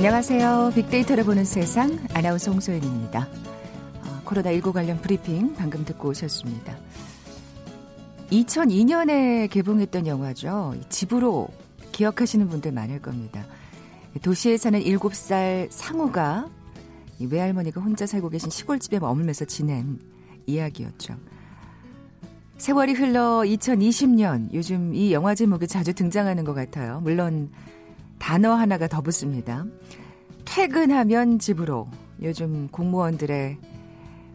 안녕하세요. 빅데이터를 보는 세상 아나운서 홍소연입니다. 어, 코로나19 관련 브리핑 방금 듣고 오셨습니다. 2002년에 개봉했던 영화죠. 집으로 기억하시는 분들 많을 겁니다. 도시에 사는 7살 상우가 외할머니가 혼자 살고 계신 시골집에 머물면서 지낸 이야기였죠. 세월이 흘러 2020년 요즘 이 영화 제목이 자주 등장하는 것 같아요. 물론 단어 하나가 더 붙습니다. 퇴근하면 집으로 요즘 공무원들의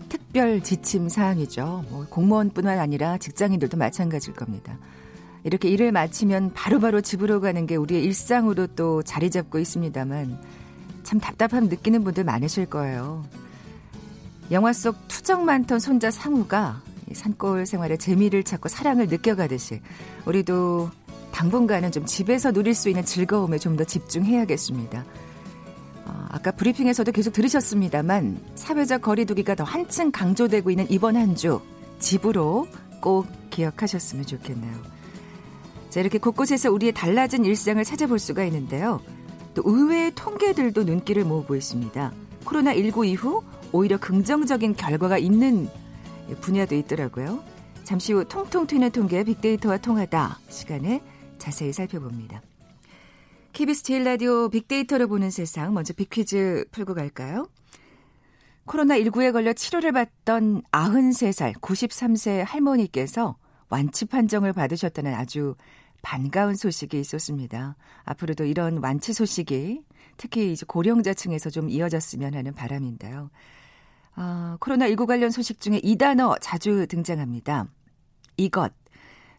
특별 지침 사항이죠. 뭐 공무원뿐만 아니라 직장인들도 마찬가지일 겁니다. 이렇게 일을 마치면 바로바로 바로 집으로 가는 게 우리의 일상으로 또 자리 잡고 있습니다만 참 답답함 느끼는 분들 많으실 거예요. 영화 속 투정 많던 손자 상우가 산골 생활의 재미를 찾고 사랑을 느껴가듯이 우리도 당분간은 좀 집에서 누릴 수 있는 즐거움에 좀 더 집중해야겠습니다. 어, 아까 브리핑에서도 계속 들으셨습니다만 사회적 거리두기가 더 한층 강조되고 있는 이번 한 주 집으로 꼭 기억하셨으면 좋겠네요. 자, 이렇게 곳곳에서 우리의 달라진 일상을 찾아볼 수가 있는데요. 또 의외의 통계들도 눈길을 모으고 있습니다. 코로나19 이후 오히려 긍정적인 결과가 있는 분야도 있더라고요. 잠시 후 통통 튀는 통계 빅데이터와 통하다 시간에 자세히 살펴봅니다. KBS 제일 라디오 빅데이터를 보는 세상 먼저 빅퀴즈 풀고 갈까요? 코로나19에 걸려 치료를 받던 93살 93세 할머니께서 완치 판정을 받으셨다는 아주 반가운 소식이 있었습니다. 앞으로도 이런 완치 소식이 특히 이제 고령자층에서 좀 이어졌으면 하는 바람인데요. 어, 코로나19 관련 소식 중에 이 단어 자주 등장합니다. 이것.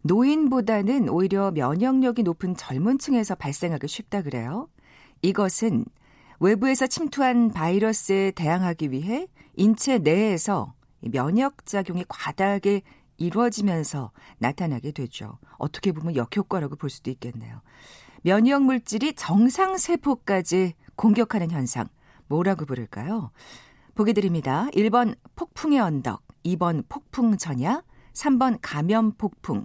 노인보다는 오히려 면역력이 높은 젊은 층에서 발생하기 쉽다 그래요. 이것은 외부에서 침투한 바이러스에 대항하기 위해 인체 내에서 면역작용이 과다하게 이루어지면서 나타나게 되죠. 어떻게 보면 역효과라고 볼 수도 있겠네요. 면역 물질이 정상 세포까지 공격하는 현상, 뭐라고 부를까요? 보기 드립니다. 1번 폭풍의 언덕, 2번 폭풍 전야, 3번 감염 폭풍,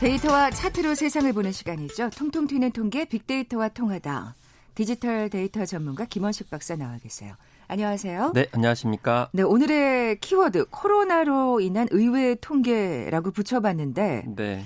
데이터와 차트로 세상을 보는 시간이죠. 통통 튀는 통계 빅데이터와 통하다. 디지털 데이터 전문가 김원식 박사 나와 계세요. 안녕하세요. 네, 안녕하십니까. 네, 오늘의 키워드 코로나로 인한 의외의 통계라고 붙여봤는데 네.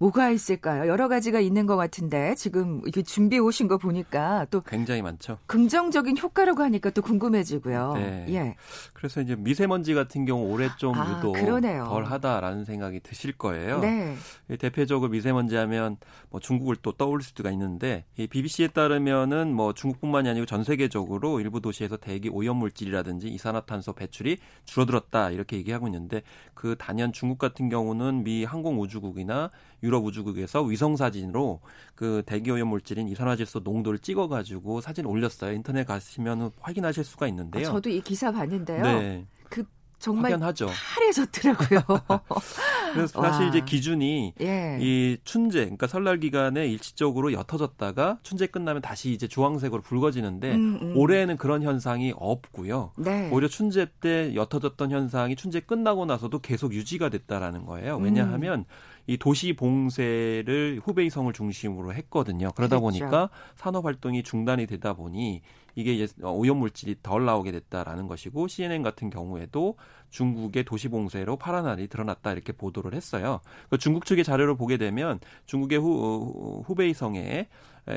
뭐가 있을까요? 여러 가지가 있는 것 같은데 지금 이게 준비해 오신 거 보니까 또 굉장히 많죠. 긍정적인 효과라고 하니까 또 궁금해지고요. 네. 예. 그래서 이제 미세먼지 같은 경우 올해 좀 아, 유독 덜하다라는 생각이 드실 거예요. 네. 대표적으로 미세먼지 하면 뭐 중국을 또 떠올릴 수가 있는데 이 BBC에 따르면은 뭐 중국뿐만이 아니고 전 세계적으로 일부 도시에서 대기 오염 물질이라든지 이산화탄소 배출이 줄어들었다 이렇게 얘기하고 있는데 그 단연 중국 같은 경우는 미 항공우주국이나 유럽 우주국에서 위성 사진으로 그 대기 오염 물질인 이산화질소 농도를 찍어 가지고 사진 올렸어요. 인터넷 가시면 확인하실 수가 있는데요. 아, 저도 이 기사 봤는데요. 네. 그 정말 확연하죠. 파래졌더라고요. 그래서 사실 이제 기준이 예. 이 춘제, 그러니까 설날 기간에 일시적으로 옅어졌다가 춘제 끝나면 다시 이제 주황색으로 붉어지는데 음, 음. 올해는 그런 현상이 없고요. 네. 오히려 춘제 때 옅어졌던 현상이 춘제 끝나고 나서도 계속 유지가 됐다라는 거예요. 왜냐하면 음. 이 도시 봉쇄를 후베이성을 중심으로 했거든요. 그러다 그렇죠. 보니까 산업 활동이 중단이 되다 보니 이게 이제 오염 물질이 덜 나오게 됐다라는 것이고 CNN 같은 경우에도 중국의 도시 봉쇄로 파란 알이 드러났다 이렇게 보도를 했어요. 그 중국 측의 자료를 보게 되면 중국의 후, 후베이성에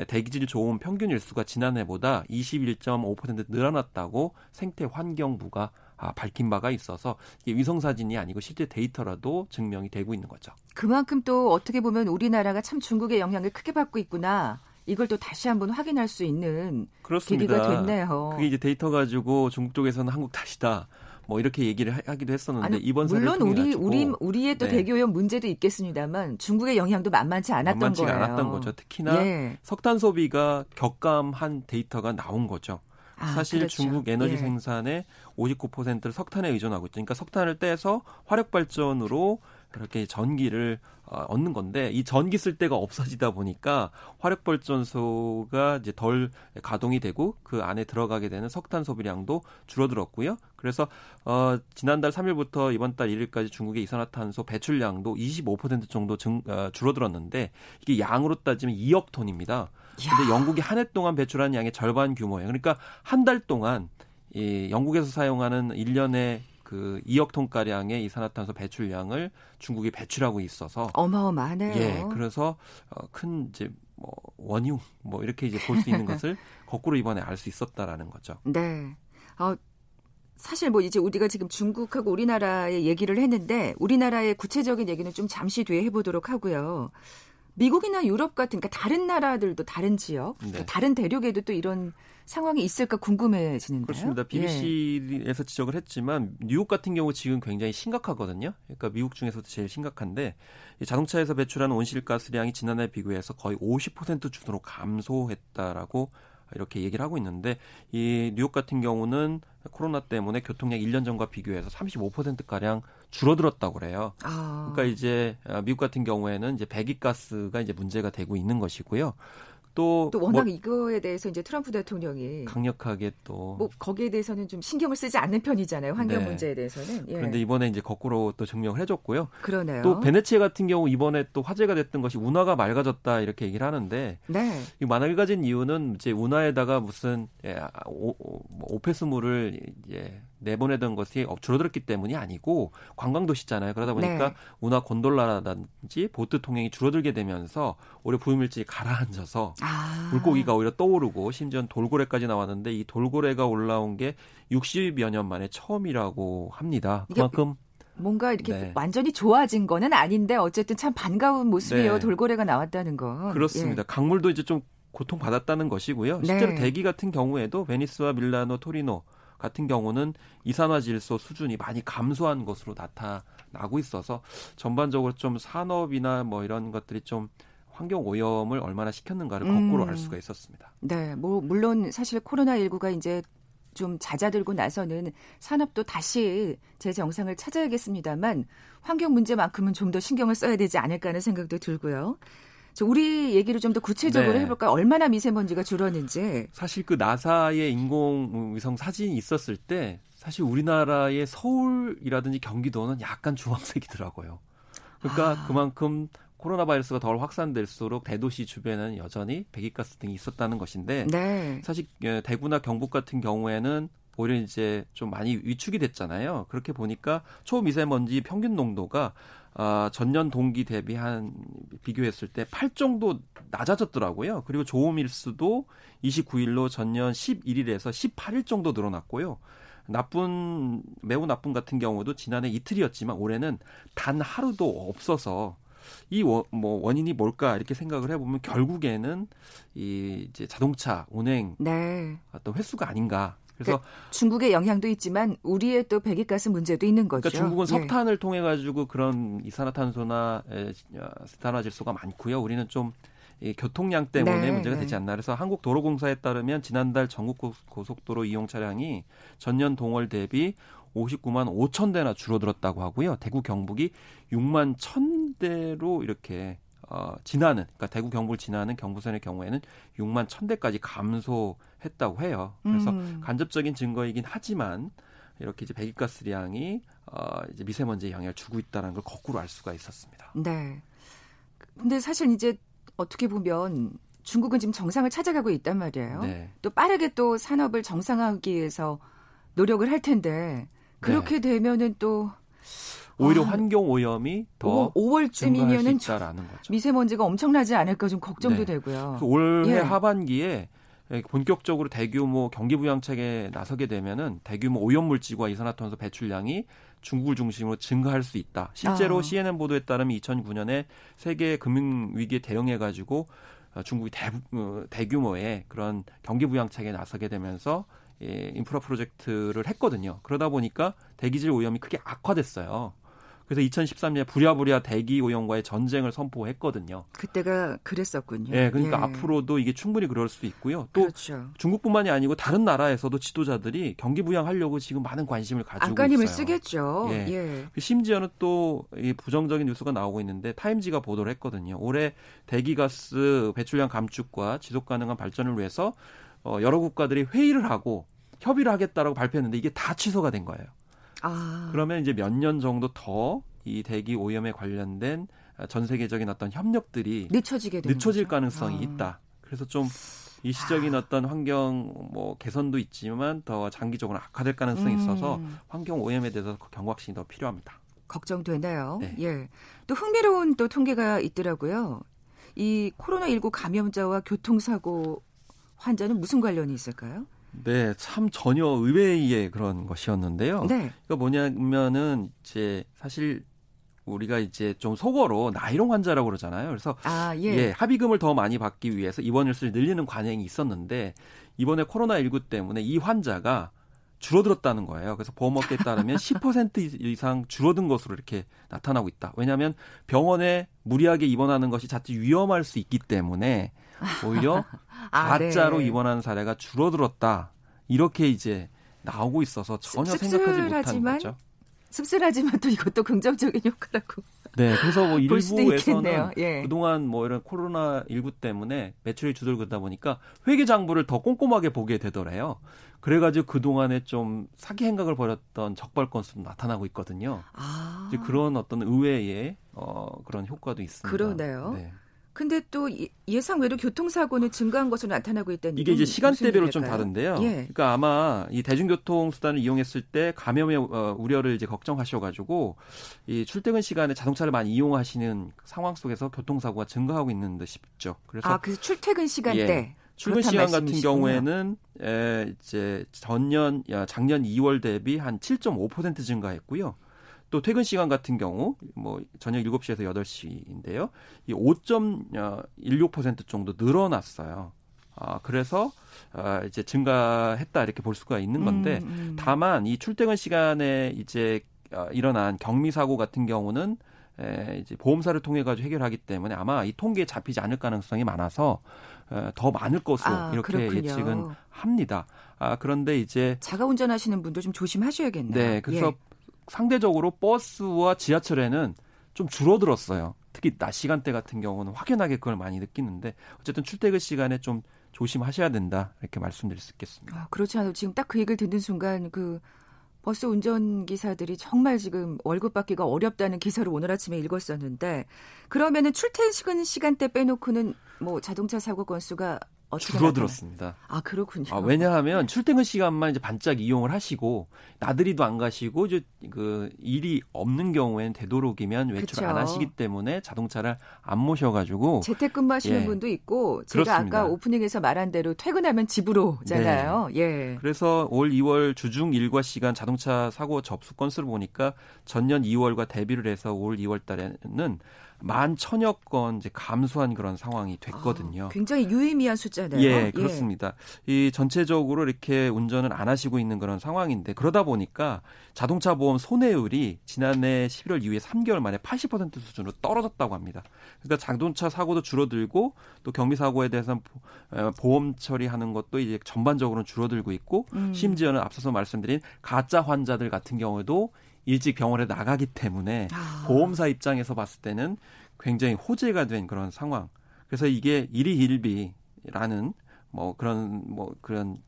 대기질 좋은 평균 일수가 지난해보다 21.5% 늘어났다고 생태 환경부가 아, 밝힌 바가 있어서 이게 위성 사진이 아니고 실제 데이터라도 증명이 되고 있는 거죠. 그만큼 또 어떻게 보면 우리나라가 참 중국의 영향을 크게 받고 있구나. 이걸 또 다시 한번 확인할 수 있는 그렇습니다. 계기가 됐네요. 그게 이제 데이터 가지고 중국 쪽에서는 한국 탓이다. 뭐 이렇게 얘기를 하기도 했었는데 아니, 이번 물론 우리 우리 우리의 또 네. 대교역 문제도 있겠습니다만 중국의 영향도 만만치 않았던 만만치 거예요. 않았던 거죠. 특히나 예. 석탄 소비가 격감한 데이터가 나온 거죠. 아, 사실 그렇죠. 중국 에너지 예. 생산의 59%를 석탄에 의존하고 있죠. 그러니까 석탄을 떼서 화력 발전으로 그렇게 전기를 어, 얻는 건데 이 전기 쓸 데가 없어지다 보니까 화력 발전소가 이제 덜 가동이 되고 그 안에 들어가게 되는 석탄 소비량도 줄어들었고요. 그래서 어 지난달 3일부터 이번 달 1일까지 중국의 이산화탄소 배출량도 25% 정도 증, 어, 줄어들었는데 이게 양으로 따지면 2억 톤입니다. 근데 영국이 한 해 동안 배출한 양의 절반 규모예요. 그러니까 한 달 동안 이 영국에서 사용하는 1년에 그 2억 톤가량의 이산화탄소 배출량을 중국이 배출하고 있어서 어마어마하네요. 예, 그래서 어, 큰 이제 뭐 원흉 뭐 이렇게 이제 볼 수 있는 것을 거꾸로 이번에 알 수 있었다라는 거죠. 네. 어, 사실 뭐 이제 우리가 지금 중국하고 우리나라의 얘기를 했는데 우리나라의 구체적인 얘기는 좀 잠시 뒤에 해보도록 하고요. 미국이나 유럽 같은 그러니까 다른 나라들도 다른 지역, 네. 다른 대륙에도 또 이런 상황이 있을까 궁금해지는데요. 그렇습니다. BBC에서 예. 지적을 했지만 뉴욕 같은 경우 지금 굉장히 심각하거든요. 그러니까 미국 중에서도 제일 심각한데 자동차에서 배출하는 온실가스량이 지난해 비교해서 거의 50% 주도로 감소했다라고 이렇게 얘기를 하고 있는데 이 뉴욕 같은 경우는 코로나 때문에 교통량 1년 전과 비교해서 35% 가량 줄어들었다고 그래요. 아. 그러니까 이제 미국 같은 경우에는 이제 배기가스가 이제 문제가 되고 있는 것이고요. 또, 또 워낙 뭐, 이거에 대해서 이제 트럼프 대통령이 강력하게 또 뭐 거기에 대해서는 좀 신경을 쓰지 않는 편이잖아요. 환경 네. 문제에 대해서는. 예. 그런데 이번에 이제 거꾸로 또 증명을 해줬고요. 그러네요. 또 베네치아 같은 경우 이번에 또 화제가 됐던 것이 운하가 맑아졌다 이렇게 얘기를 하는데 네. 이 맑아진 이유는 이제 운하에다가 무슨 예, 오, 오, 뭐 오페스물을 예, 내보내던 것이 줄어들었기 때문이 아니고 관광도시잖아요. 그러다 보니까 네. 운하 곤돌라라든지 보트 통행이 줄어들게 되면서 오히려 부유물질이 가라앉아서 아. 물고기가 오히려 떠오르고 심지어 돌고래까지 나왔는데 이 돌고래가 올라온 게 60여 년 만에 처음이라고 합니다. 그만큼 뭔가 이렇게 네. 완전히 좋아진 거는 아닌데 어쨌든 참 반가운 모습이에요. 네. 돌고래가 나왔다는 건. 그렇습니다. 예. 강물도 이제 좀 고통받았다는 것이고요. 실제로 네. 대기 같은 경우에도 베니스와 밀라노, 토리노 같은 경우는 이산화 질소 수준이 많이 감소한 것으로 나타나고 있어서 전반적으로 좀 산업이나 뭐 이런 것들이 좀 환경 오염을 얼마나 시켰는가를 거꾸로 음. 알 수가 있었습니다. 네, 뭐 물론 사실 코로나 19가 이제 좀 잦아들고 나서는 산업도 다시 제 정상을 찾아야겠습니다만 환경 문제만큼은 좀 더 신경을 써야 되지 않을까 하는 생각도 들고요. 우리 얘기를 좀 더 구체적으로 네. 해볼까요? 얼마나 미세먼지가 줄었는지. 사실 그 나사의 인공위성 사진이 있었을 때 사실 우리나라의 서울이라든지 경기도는 약간 주황색이더라고요. 그러니까 아. 그만큼 코로나 바이러스가 덜 확산될수록 대도시 주변에는 여전히 배기가스 등이 있었다는 것인데 네. 사실 예, 대구나 경북 같은 경우에는 오히려 이제 좀 많이 위축이 됐잖아요. 그렇게 보니까 초미세먼지 평균 농도가 어, 전년 동기 대비 한 비교했을 때 8 정도 낮아졌더라고요. 그리고 조음일수도 29일로 전년 11일에서 18일 정도 늘어났고요. 나쁜 매우 나쁜 같은 경우도 지난해 이틀이었지만 올해는 단 하루도 없어서 이뭐 원인이 뭘까 이렇게 생각을 해보면 결국에는 이 이제 자동차 운행 네. 어떤 횟수가 아닌가 그래서 그러니까 중국의 영향도 있지만 우리의 또 배기가스 문제도 있는 거죠. 그러니까 중국은 예. 석탄을 통해 가지고 그런 이산화탄소나 이산화질소가 많고요. 우리는 좀이 교통량 때문에 네, 문제가 네. 되지 않나. 그래서 한국도로공사에 따르면 지난달 전국 고속도로 이용 차량이 전년 동월 대비 59만 5천 대나 줄어들었다고 하고요. 대구 경북이 6만 1천 대로 이렇게 어, 지나는 그러니까 대구 경북을 지나는 경부선의 경우에는 6만 1000대까지 감소했다고 해요. 그래서 음. 간접적인 증거이긴 하지만 이렇게 이제 배기가스량이 어, 이제 미세먼지에 영향을 주고 있다는 걸 거꾸로 알 수가 있었습니다. 네. 근데 사실 이제 어떻게 보면 중국은 지금 정상을 찾아가고 있단 말이에요. 네. 또 빠르게 또 산업을 정상화하기 위해서 노력을 할 텐데 그렇게 네. 되면은 또 오히려 아, 환경 오염이 더 5월쯤이면은 미세먼지가 엄청나지 않을까 좀 걱정도 네. 되고요. 올해 예. 하반기에 본격적으로 대규모 경기 부양책에 나서게 되면은 대규모 오염 물질과 이산화탄소 배출량이 중국을 중심으로 증가할 수 있다. 실제로 아. CNN 보도에 따르면 2009년에 세계 금융 위기에 대응해 가지고 어, 중국이 대, 어, 대규모의 그런 경기 부양책에 나서게 되면서 예, 인프라 프로젝트를 했거든요. 그러다 보니까 대기질 오염이 크게 악화됐어요. 그래서 2013년에 부랴부랴 대기 오염과의 전쟁을 선포했거든요. 그때가 그랬었군요. 네, 그러니까 예. 앞으로도 이게 충분히 그럴 수 있고요. 또 그렇죠. 중국뿐만이 아니고 다른 나라에서도 지도자들이 경기 부양하려고 지금 많은 관심을 가지고 안간힘을 있어요. 쓰겠죠. 예. 예. 심지어는 또 부정적인 뉴스가 나오고 있는데 타임지가 보도를 했거든요. 올해 대기가스 배출량 감축과 지속 가능한 발전을 위해서 어, 여러 국가들이 회의를 하고 협의를 하겠다라고 발표했는데 이게 다 취소가 된 거예요. 아. 그러면 이제 몇 년 정도 더 이 대기 오염에 관련된 전 세계적인 어떤 협력들이 늦춰지게 늦춰질 거죠. 가능성이 아. 있다. 그래서 좀 일시적인 아. 어떤 환경 뭐 개선도 있지만 더 장기적으로 악화될 가능성이 음. 있어서 환경 오염에 대해서 경각심이 더 필요합니다. 걱정되네요. 네. 예. 또 흥미로운 또 통계가 있더라고요. 이 코로나19 감염자와 교통사고 환자는 무슨 관련이 있을까요? 네, 참 전혀 의외의 그런 것이었는데요. 네. 그러니까 뭐냐면은 이제 사실 우리가 이제 좀 속어로 나이롱 환자라고 그러잖아요. 그래서 아, 예. 예. 합의금을 더 많이 받기 위해서 입원 일수를 늘리는 관행이 있었는데 이번에 코로나 19 때문에 이 환자가 줄어들었다는 거예요. 그래서 보험업계에 따르면 10% 이상 줄어든 것으로 이렇게 나타나고 있다. 왜냐하면 병원에 무리하게 입원하는 것이 자칫 위험할 수 있기 때문에 오히려 아, 가짜로 네. 입원하는 사례가 줄어들었다. 이렇게 이제 나오고 있어서 전혀 생각하지 못한 거죠. 씁쓸하지만 또 이것도 긍정적인 효과라고. 네, 그래서 뭐 일부에서는 예. 그동안 뭐 이런 코로나 19 때문에 매출이 주들그다 보니까 회계 장부를 더 꼼꼼하게 보게 되더래요. 그래가지고 그 동안에 좀 사기 행각을 벌였던 적발 건수도 나타나고 있거든요. 아. 이제 그런 어떤 의외의 어 그런 효과도 있습니다. 그러네요. 네. 근데 또 예상 외로 교통사고는 증가한 것으로 나타나고 있다는 이게 이제 시간대별로 좀 다른데요. 예. 그러니까 아마 이 대중교통 수단을 이용했을 때 감염의 어, 우려를 이제 걱정하셔가지고 이 출퇴근 시간에 자동차를 많이 이용하시는 상황 속에서 교통사고가 증가하고 있는 듯 싶죠. 그래서 아, 그래서 출퇴근 시간대. 예. 출근 시간 같은 경우에는 에, 이제 전년 작년 2월 대비 한 7.5% 증가했고요. 또 퇴근 시간 같은 경우 뭐 저녁 7시에서 8시인데요. 이 5.16% 정도 늘어났어요. 아, 그래서 아, 이제 증가했다 이렇게 볼 수가 있는 건데 음, 음. 다만 이 출퇴근 시간에 이제 어, 일어난 경미 사고 같은 경우는 에, 이제 보험사를 통해 가지고 해결하기 때문에 아마 이 통계에 잡히지 않을 가능성이 많아서 에, 더 많을 것으로 아, 이렇게 그렇군요. 예측은 합니다. 아 그런데 이제 자가 운전하시는 분도 좀 조심하셔야겠네요. 네, 그래서 예. 상대적으로 버스와 지하철에는 좀 줄어들었어요. 특히 낮 시간대 같은 경우는 확연하게 그걸 많이 느끼는데 어쨌든 출퇴근 시간에 좀 조심하셔야 된다 이렇게 말씀드릴 수 있겠습니다. 아, 그렇지 않아도 지금 딱 그 얘기를 듣는 순간 그 버스 운전기사들이 정말 지금 월급 받기가 어렵다는 기사를 오늘 아침에 읽었었는데 그러면은 출퇴근 시간대 빼놓고는 뭐 자동차 사고 건수가 줄어들었습니다. 아 그렇군요. 아, 왜냐하면 출퇴근 시간만 이제 반짝 이용을 하시고 나들이도 안 가시고 이제 그 일이 없는 경우에는 되도록이면 외출 안 하시기 때문에 자동차를 안 모셔가지고 재택근무하시는 예. 분도 있고 제가 그렇습니다. 아까 오프닝에서 말한 대로 퇴근하면 집으로잖아요. 네. 예. 그래서 올 2월 주중 일과 시간 자동차 사고 접수 건수를 보니까 전년 2월과 대비를 해서 올 2월 달에는 만 천여 건 이제 감소한 그런 상황이 됐거든요. 아, 굉장히 유의미한 숫자네요. 예, 예, 그렇습니다. 이 전체적으로 이렇게 운전을 안 하시고 있는 그런 상황인데 그러다 보니까 자동차 보험 손해율이 지난해 11월 이후에 3개월 만에 80% 수준으로 떨어졌다고 합니다. 그러니까 자동차 사고도 줄어들고 또 경비 사고에 대해서 보험 처리하는 것도 이제 전반적으로는 줄어들고 있고 음. 심지어는 앞서서 말씀드린 가짜 환자들 같은 경우에도 일찍 병원에 나가기 때문에 아. 보험사 입장에서 봤을 때는 굉장히 호재가 된 그런 상황. 그래서 이게 일희일비라는 뭐 그런 뭐 그런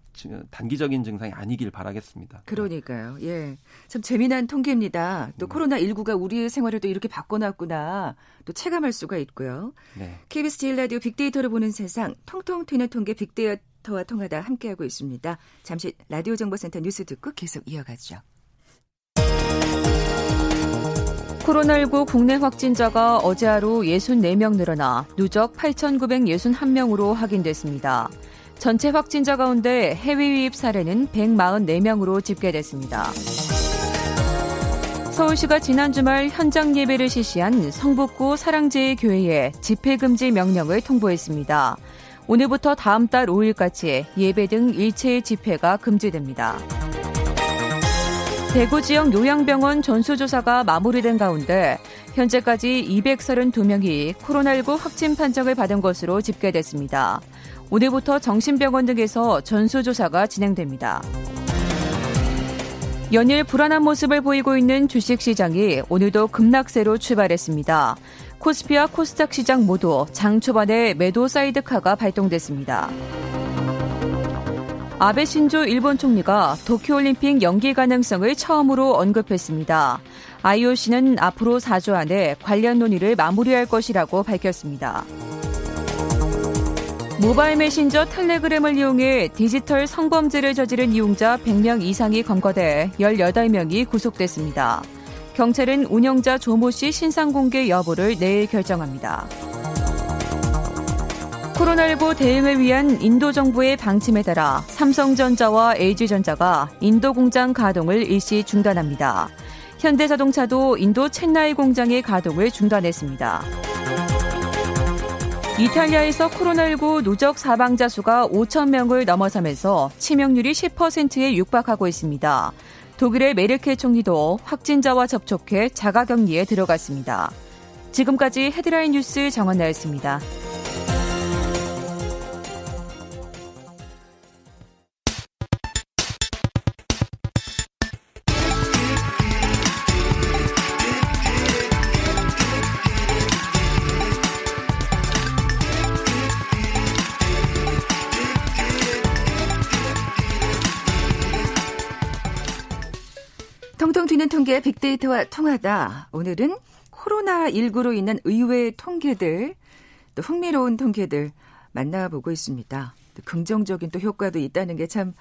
단기적인 증상이 아니길 바라겠습니다. 그러니까요. 예. 참 재미난 통계입니다. 또 음. 코로나 19가 우리의 생활을 또 이렇게 바꿔놨구나. 또 체감할 수가 있고요. 네. KBS 제일 라디오 빅데이터를 보는 세상 통통 튀는 통계 빅데이터와 통하다 함께하고 있습니다. 잠시 라디오 정보센터 뉴스 듣고 계속 이어가죠. 코로나19 국내 확진자가 어제 하루 64명 늘어나 누적 8,961명으로 확인됐습니다. 전체 확진자 가운데 해외 유입 사례는 144명으로 집계됐습니다. 서울시가 지난 주말 현장 예배를 실시한 성북구 사랑제일교회에 집회금지 명령을 통보했습니다. 오늘부터 다음 달 5일까지 예배 등 일체의 집회가 금지됩니다. 대구 지역 요양병원 전수조사가 마무리된 가운데 현재까지 232명이 코로나19 확진 판정을 받은 것으로 집계됐습니다. 오늘부터 정신병원 등에서 전수조사가 진행됩니다. 연일 불안한 모습을 보이고 있는 주식시장이 오늘도 급락세로 출발했습니다. 코스피와 코스닥 시장 모두 장 초반에 매도 사이드카가 발동됐습니다. 아베 신조 일본 총리가 도쿄올림픽 연기 가능성을 처음으로 언급했습니다. IOC는 앞으로 4주 안에 관련 논의를 마무리할 것이라고 밝혔습니다. 모바일 메신저 텔레그램을 이용해 디지털 성범죄를 저지른 이용자 100명 이상이 검거돼 18명이 구속됐습니다. 경찰은 운영자 조모 씨 신상 공개 여부를 내일 결정합니다. 코로나19 대응을 위한 인도 정부의 방침에 따라 삼성전자와 LG전자가 인도 공장 가동을 일시 중단합니다. 현대자동차도 인도 첸나이 공장의 가동을 중단했습니다. 이탈리아에서 코로나19 누적 사망자 수가 5천 명을 넘어서면서 치명률이 10%에 육박하고 있습니다. 독일의 메르켈 총리도 확진자와 접촉해 자가격리에 들어갔습니다. 지금까지 헤드라인 뉴스 정원 나였습니다. 튀는 통계 빅데이터와 통하다. 오늘은 코로나19로 인한 의외의 통계들, 또 흥미로운 통계들 만나보고 있습니다. 또 긍정적인 또 효과도 있다는 게참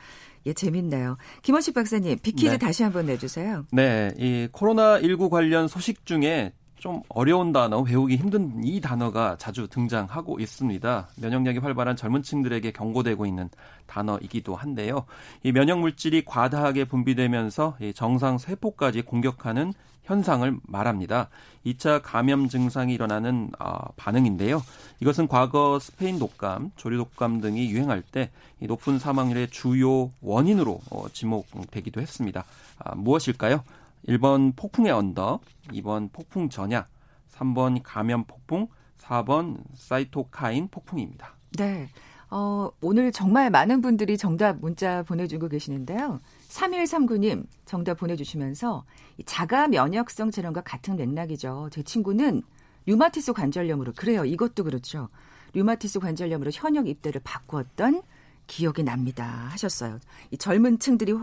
예, 재밌네요. 김원식 박사님, 빅퀴즈 네. 다시 한번 내주세요. 네, 이 코로나19 관련 소식 중에 좀 어려운 단어, 배우기 힘든 이 단어가 자주 등장하고 있습니다. 면역력이 활발한 젊은 층들에게 경고되고 있는 단어이기도 한데요. 이 면역 물질이 과다하게 분비되면서 정상 세포까지 공격하는 현상을 말합니다. 2차 감염 증상이 일어나는 어, 반응인데요. 이것은 과거 스페인 독감, 조류 독감 등이 유행할 때 높은 사망률의 주요 원인으로 어, 지목되기도 했습니다. 아, 무엇일까요? 1번 폭풍의 언덕, 2번 폭풍 전야, 3번 감염 폭풍, 4번 사이토카인 폭풍입니다. 네. 어, 오늘 정말 많은 분들이 정답 문자 보내주고 계시는데요. 3139님 정답 보내주시면서 자가 면역성 질환과 같은 맥락이죠. 제 친구는 류마티스 관절염으로 그래요. 이것도 그렇죠. 류마티스 관절염으로 현역 입대를 바꾸었던 기억이 납니다. 하셨어요. 이 젊은 층들이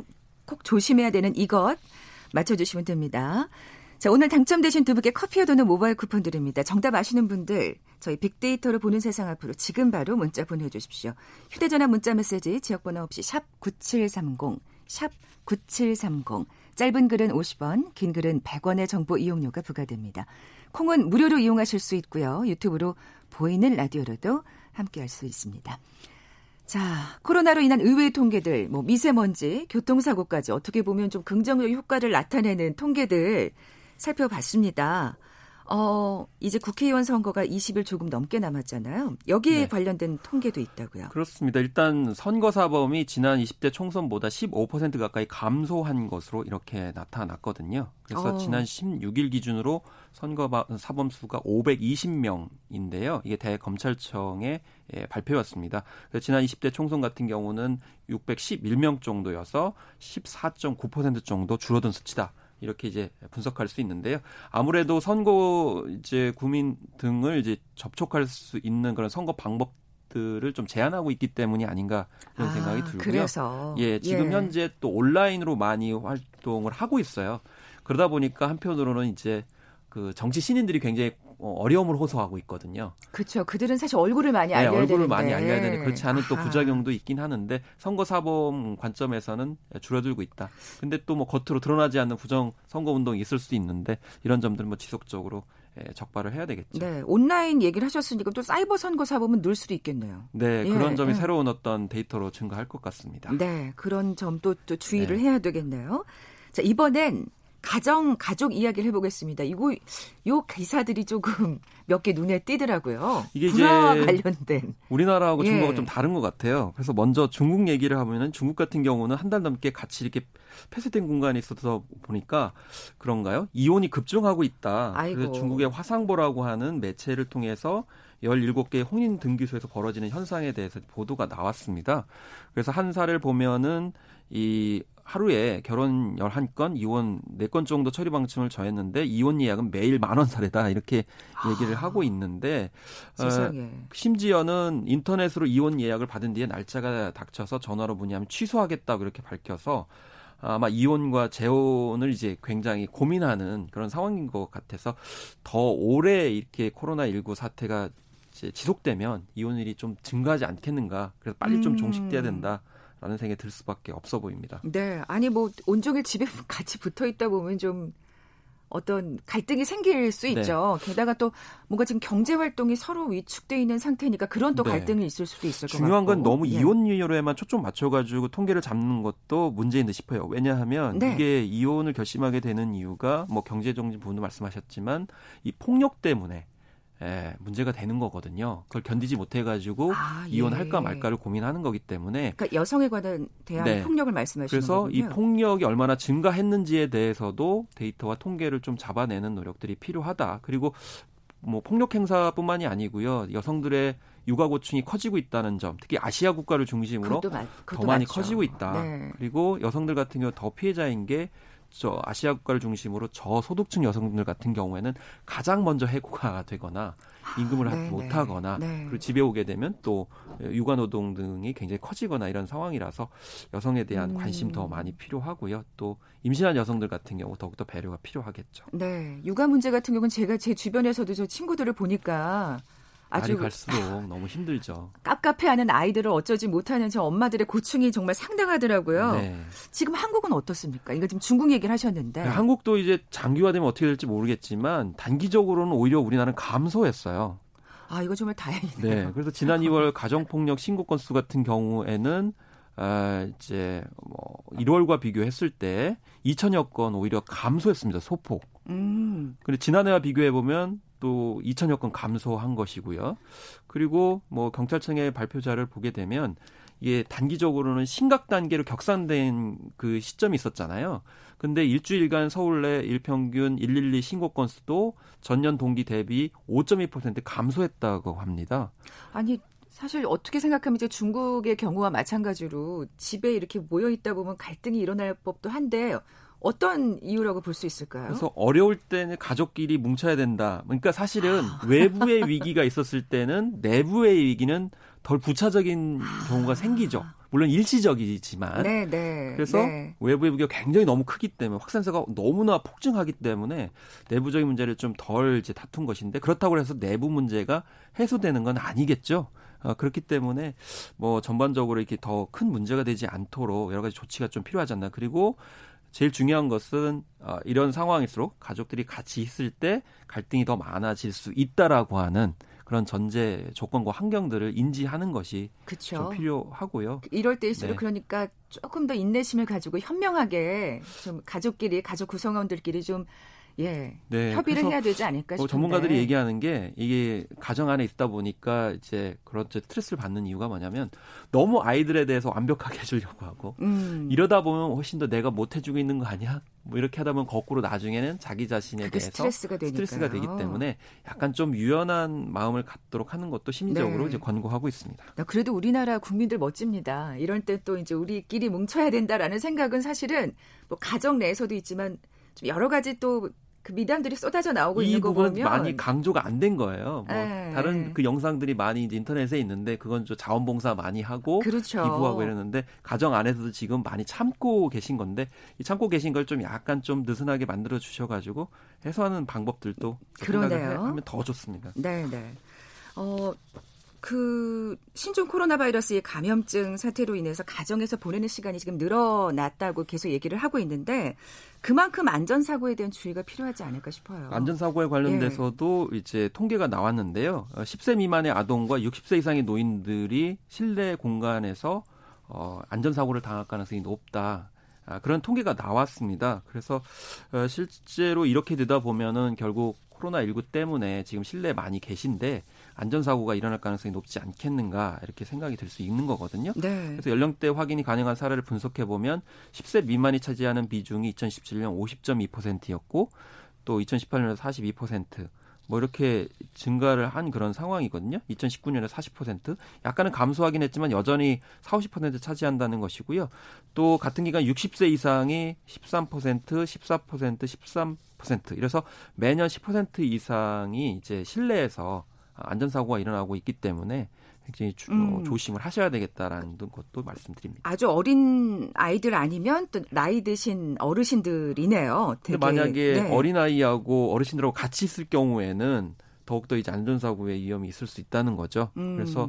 꼭 조심해야 되는 이것 맞춰주시면 됩니다. 자, 오늘 당첨되신 두 분께 커피와 도는 모바일 쿠폰 드립니다. 정답 아시는 분들 저희 빅데이터로 보는 세상 앞으로 지금 바로 문자 보내주십시오. 휴대전화 문자 메시지 지역번호 없이 샵 9730, 샵 9730. 짧은 글은 50원, 긴 글은 100원의 정보 이용료가 부과됩니다. 콩은 무료로 이용하실 수 있고요. 유튜브로 보이는 라디오로도 함께할 수 있습니다. 자, 코로나로 인한 의외의 통계들, 뭐 미세먼지, 교통사고까지 어떻게 보면 좀 긍정적 효과를 나타내는 통계들 살펴봤습니다. 어, 이제 국회의원 선거가 20일 조금 넘게 남았잖아요. 여기에 네. 관련된 통계도 있다고요. 그렇습니다. 일단 선거 사범이 지난 20대 총선보다 15% 가까이 감소한 것으로 이렇게 나타났거든요. 그래서 어. 지난 16일 기준으로 선거 사범 수가 520명인데요. 이게 대검찰청의 예, 발표였습니다. 지난 20대 총선 같은 경우는 611명 정도여서 14.9% 정도 줄어든 수치다. 이렇게 이제 분석할 수 있는데요. 아무래도 선거 이제 구민 등을 이제 접촉할 수 있는 그런 선거 방법 들을 좀 제한하고 있기 때문이 아닌가 그런 아, 생각이 들고요. 그래서 예, 지금 예. 현재 또 온라인으로 많이 활동을 하고 있어요. 그러다 보니까 한편으로는 이제 그 정치 신인들이 굉장히 어, 어려움을 호소하고 있거든요. 그렇죠. 그들은 사실 얼굴을 많이 알려야 네, 얼굴을 되는데. 많이 알려야 되는 그렇지 않은 또 부작용도 있긴 하는데 선거 사범 관점에서는 줄어들고 있다. 근데 또 뭐 겉으로 드러나지 않는 부정 선거 운동이 있을 수 있는데 이런 점들은 뭐 지속적으로 예, 적발을 해야 되겠죠. 네, 온라인 얘기를 하셨으니까 또 사이버 선거 사범은 늘 수도 있겠네요. 네, 예, 그런 점이 예. 새로운 어떤 데이터로 증가할 것 같습니다. 네, 그런 점도 또 주의를 네. 해야 되겠네요. 자, 이번엔 가정 가족 이야기를 해보겠습니다. 이거 요 기사들이 조금 몇 개 눈에 띄더라고요. 이게 이제 관련된 우리나라하고 중국하고 예. 좀 다른 것 같아요. 그래서 먼저 중국 얘기를 하면은 중국 같은 경우는 한 달 넘게 같이 이렇게 폐쇄된 공간에 있어서 보니까 그런가요? 이혼이 급증하고 있다. 아이고. 그래서 중국의 화상보라고 하는 매체를 통해서 17개 혼인 등기소에서 벌어지는 현상에 대해서 보도가 나왔습니다. 그래서 한 사례를 보면은 이 하루에 결혼 11건, 이혼 4건 정도 처리 방침을 정했는데 이혼 예약은 매일 만원 사례다 이렇게 아, 얘기를 하고 있는데 어, 심지어는 인터넷으로 이혼 예약을 받은 뒤에 날짜가 닥쳐서 전화로 문의하면 취소하겠다고 이렇게 밝혀서 아마 이혼과 재혼을 이제 굉장히 고민하는 그런 상황인 것 같아서 더 오래 이렇게 코로나19 사태가 지속되면 이혼율이 좀 증가하지 않겠는가. 그래서 빨리 좀 음. 종식돼야 된다. 라는 생각이 들 수밖에 없어 보입니다. 네. 아니 뭐 온종일 집에 같이 붙어 있다 보면 좀 어떤 갈등이 생길 수 네. 있죠. 네. 게다가 또 뭔가 지금 경제 활동이 서로 위축돼 있는 상태니까 그런 또 네. 갈등이 있을 수도 있을 것 같고. 중요한 건 너무 예. 이혼율에만 초점 맞춰가지고 통계를 잡는 것도 문제인 듯 싶어요. 왜냐하면 네. 이게 이혼을 결심하게 되는 이유가 뭐 경제 정진 분도 말씀하셨지만 이 폭력 때문에 예, 문제가 되는 거거든요. 그걸 견디지 못해가지고 아, 예. 이혼할까 말까를 고민하는 거기 때문에. 그러니까 여성에 관한 대한 네. 폭력을 말씀하시는 그래서 거군요. 이 폭력이 얼마나 증가했는지에 대해서도 데이터와 통계를 좀 잡아내는 노력들이 필요하다. 그리고 뭐 폭력 행사뿐만이 아니고요. 여성들의 육아 고충이 커지고 있다는 점, 특히 아시아 국가를 중심으로 맞, 더 많이 맞죠. 커지고 있다. 네. 그리고 여성들 같은 경우 더 피해자인 게 저 아시아 국가를 중심으로 저소득층 여성들 같은 경우에는 가장 먼저 해고가 되거나 임금을 아, 못하거나 네. 그리고 집에 오게 되면 또 육아 노동 등이 굉장히 커지거나 이런 상황이라서 여성에 대한 음. 관심 더 많이 필요하고요. 또 임신한 여성들 같은 경우 더욱더 배려가 필요하겠죠. 네, 육아 문제 같은 경우는 제가 제 주변에서도 저 친구들을 보니까 아주 갈수록 너무 힘들죠. 깝깝해하는 아이들을 어쩌지 못하는 저 엄마들의 고충이 정말 상당하더라고요. 네. 지금 한국은 어떻습니까? 이거 지금 중국 얘기를 하셨는데. 네, 한국도 이제 장기화되면 어떻게 될지 모르겠지만 단기적으로는 오히려 우리나라는 감소했어요. 아 이거 정말 다행이네요. 네, 그래서 지난 2월 가정폭력 신고 건수 같은 경우에는 아, 이제 뭐 1월과 비교했을 때 2천여 건 오히려 감소했습니다. 소폭. 음. 그리고 지난해와 비교해 보면 또 2천여 건 감소한 것이고요. 그리고 뭐 경찰청의 발표자를 보게 되면 이게 단기적으로는 심각 단계로 격상된 그 시점이 있었잖아요. 근데 일주일간 서울 내 일평균 112 신고 건수도 전년 동기 대비 5.2% 감소했다고 합니다. 아니 사실 어떻게 생각하면 이제 중국의 경우와 마찬가지로 집에 이렇게 모여 있다 보면 갈등이 일어날 법도 한데 어떤 이유라고 볼 수 있을까요? 그래서 어려울 때는 가족끼리 뭉쳐야 된다. 그러니까 사실은 아. 외부의 위기가 있었을 때는 내부의 위기는 덜 부차적인 경우가 생기죠. 물론 일시적이지만. 네, 네, 그래서 네. 외부의 위기가 굉장히 너무 크기 때문에 확산세가 너무나 폭증하기 때문에 내부적인 문제를 좀 덜 이제 다툰 것인데 그렇다고 해서 내부 문제가 해소되는 건 아니겠죠. 어, 그렇기 때문에 뭐 전반적으로 이렇게 더 큰 문제가 되지 않도록 여러 가지 조치가 좀 필요하지 않나. 그리고 제일 중요한 것은 어, 이런 상황일수록 가족들이 같이 있을 때 갈등이 더 많아질 수 있다라고 하는 그런 전제 조건과 환경들을 인지하는 것이 그쵸. 좀 필요하고요. 이럴 때일수록 네. 그러니까 조금 더 인내심을 가지고 현명하게 좀 가족끼리 가족 구성원들끼리 좀 예. 네, 협의를 해야 되지 않을까 싶은데. 전문가들이 얘기하는 게 이게 가정 안에 있다 보니까 이제 그런 스트레스를 받는 이유가 뭐냐면 너무 아이들에 대해서 완벽하게 해주려고 하고 음. 이러다 보면 훨씬 더 내가 못 해주고 있는 거 아니야? 뭐 이렇게 하다 보면 거꾸로 나중에는 자기 자신에 대해서 스트레스가, 스트레스가, 되기 때문에 약간 좀 유연한 마음을 갖도록 하는 것도 심리적으로 네. 이제 권고하고 있습니다. 그래도 우리나라 국민들 멋집니다. 이럴 때또 이제 우리끼리 뭉쳐야 된다라는 생각은 사실은 뭐 가정 내에서도 있지만 좀 여러 가지 또 그 미담들이 쏟아져 나오고 있는 거 보면 많이 강조가 안 된 거예요. 뭐 네. 다른 그 영상들이 많이 이제 인터넷에 있는데 그건 좀 자원봉사 많이 하고 그렇죠. 기부하고 이러는데 가정 안에서도 지금 많이 참고 계신 건데 이 참고 계신 걸 좀 약간 좀 느슨하게 만들어 주셔가지고 해소하는 방법들도 그러네요. 하면 더 좋습니다. 네, 네. 어, 그 신종 코로나 바이러스의 감염증 사태로 인해서 가정에서 보내는 시간이 지금 늘어났다고 계속 얘기를 하고 있는데 그만큼 안전 사고에 대한 주의가 필요하지 않을까 싶어요. 안전 사고에 관련돼서도 예. 이제 통계가 나왔는데요. 10세 미만의 아동과 60세 이상의 노인들이 실내 공간에서 어, 안전 사고를 당할 가능성이 높다. 아, 그런 통계가 나왔습니다. 그래서 어, 실제로 이렇게 되다 보면은 결국 코로나19 때문에 지금 실내에 많이 계신데 안전사고가 일어날 가능성이 높지 않겠는가 이렇게 생각이 들 수 있는 거거든요. 네. 그래서 연령대 확인이 가능한 사례를 분석해 보면 10세 미만이 차지하는 비중이 2017년 50.2%였고 또 2018년에 42%, 뭐 이렇게 증가를 한 그런 상황이거든요. 2019년에 40% 약간은 감소하긴 했지만 여전히 4, 50% 차지한다는 것이고요. 또 같은 기간 60세 이상이 13%, 14%, 13% 이래서 매년 10% 이상이 이제 실내에서 안전사고가 일어나고 있기 때문에 굉장히 주, 어, 음. 조심을 하셔야 되겠다라는 것도 말씀드립니다. 아주 어린 아이들 아니면 또 나이 드신 어르신들이네요. 되게. 만약에 네. 어린 아이하고 어르신들하고 같이 있을 경우에는 더욱더 이제 안전사고의 위험이 있을 수 있다는 거죠. 음. 그래서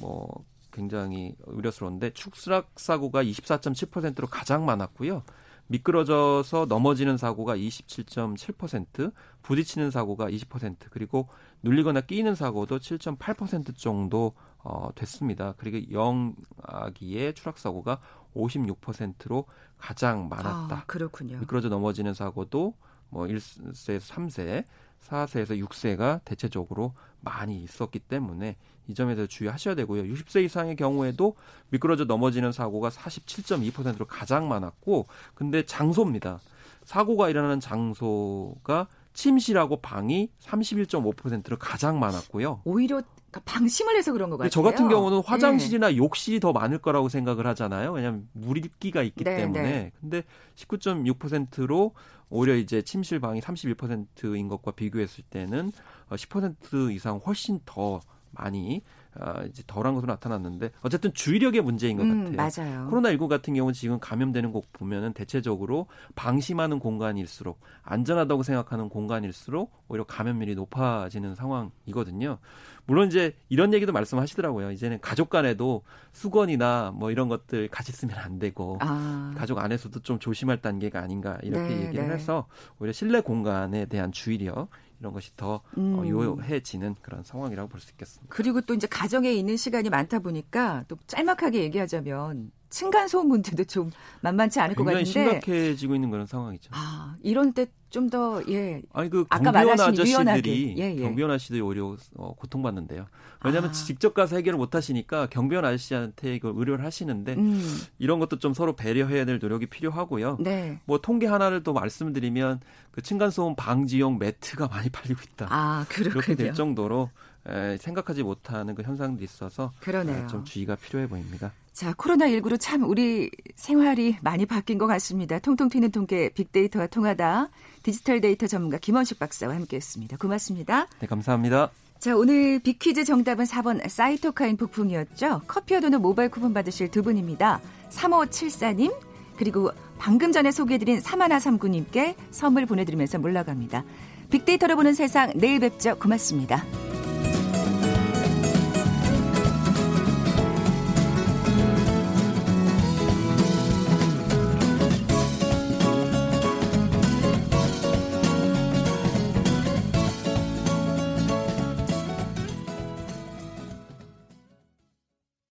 뭐 굉장히 우려스러운데 축락 사고가 24.7%로 가장 많았고요. 미끄러져서 넘어지는 사고가 27.7%, 부딪히는 사고가 20%, 그리고 눌리거나 끼이는 사고도 7.8% 정도 어, 됐습니다. 그리고 영아기의 추락 사고가 56%로 가장 많았다. 아, 그렇군요. 미끄러져 넘어지는 사고도 뭐 1세에서 3세, 4세에서 6세가 대체적으로 많이 있었기 때문에 이 점에 대해서 주의하셔야 되고요. 60세 이상의 경우에도 미끄러져 넘어지는 사고가 47.2%로 가장 많았고 근데 장소입니다. 사고가 일어나는 장소가 침실하고 방이 31.5%로 가장 많았고요. 오히려 그러니까 방심을 해서 그런 것 같아요. 저 같은 경우는 화장실이나 네. 욕실이 더 많을 거라고 생각을 하잖아요. 왜냐하면 물기가 있기 네, 때문에. 네. 근데 19.6%로 오히려 이제 침실 방이 31%인 것과 비교했을 때는 10% 어, 이상 훨씬 더 많이 아, 이제 덜한 것으로 나타났는데 어쨌든 주의력의 문제인 것 음, 같아요. 맞아요. 코로나19 같은 경우는 지금 감염되는 곳 보면은 대체적으로 방심하는 공간일수록 안전하다고 생각하는 공간일수록 오히려 감염률이 높아지는 상황이거든요. 물론 이제 이런 얘기도 말씀하시더라고요. 이제는 가족 간에도 수건이나 뭐 이런 것들 같이 쓰면 안 되고 아. 가족 안에서도 좀 조심할 단계가 아닌가 이렇게 네, 얘기를 네. 해서 오히려 실내 공간에 대한 주의력 이런 것이 더 어, 음. 어, 요해지는 그런 상황이라고 볼 수 있겠습니다. 그리고 또 이제 가정에 있는 시간이 많다 보니까 또 짤막하게 얘기하자면 층간 소음 문제도 좀 만만치 않을 것 같은데 심각해지고 있는 그런 상황이죠. 아 이런 때 좀 더 예. 아니 그 아까 경비원 아저씨들이 예, 예. 경비원 아저씨들이 오히려 어, 고통받는데요. 왜냐하면 아. 직접 가서 해결을 못 하시니까 경비원 아저씨한테 이걸 의뢰를 하시는데 음. 이런 것도 좀 서로 배려해야 될 노력이 필요하고요. 네. 뭐 통계 하나를 또 말씀드리면 그 층간 소음 방지용 매트가 많이 팔리고 있다. 아 그렇군요. 이렇게 될 정도로 에, 생각하지 못하는 그 현상도 있어서 그러네요. 좀 주의가 필요해 보입니다. 자, 코로나19로 참 우리 생활이 많이 바뀐 것 같습니다. 통통 튀는 통계 빅데이터와 통하다 디지털 데이터 전문가 김원식 박사와 함께했습니다. 고맙습니다. 네, 감사합니다. 자, 오늘 빅퀴즈 정답은 4번 사이토카인 폭풍이었죠. 커피와 도넛 모바일 쿠폰 받으실 두 분입니다. 3574님, 그리고 방금 전에 소개해드린 사마나3구님께 선물 보내드리면서 물러갑니다. 빅데이터로 보는 세상 내일 뵙죠. 고맙습니다.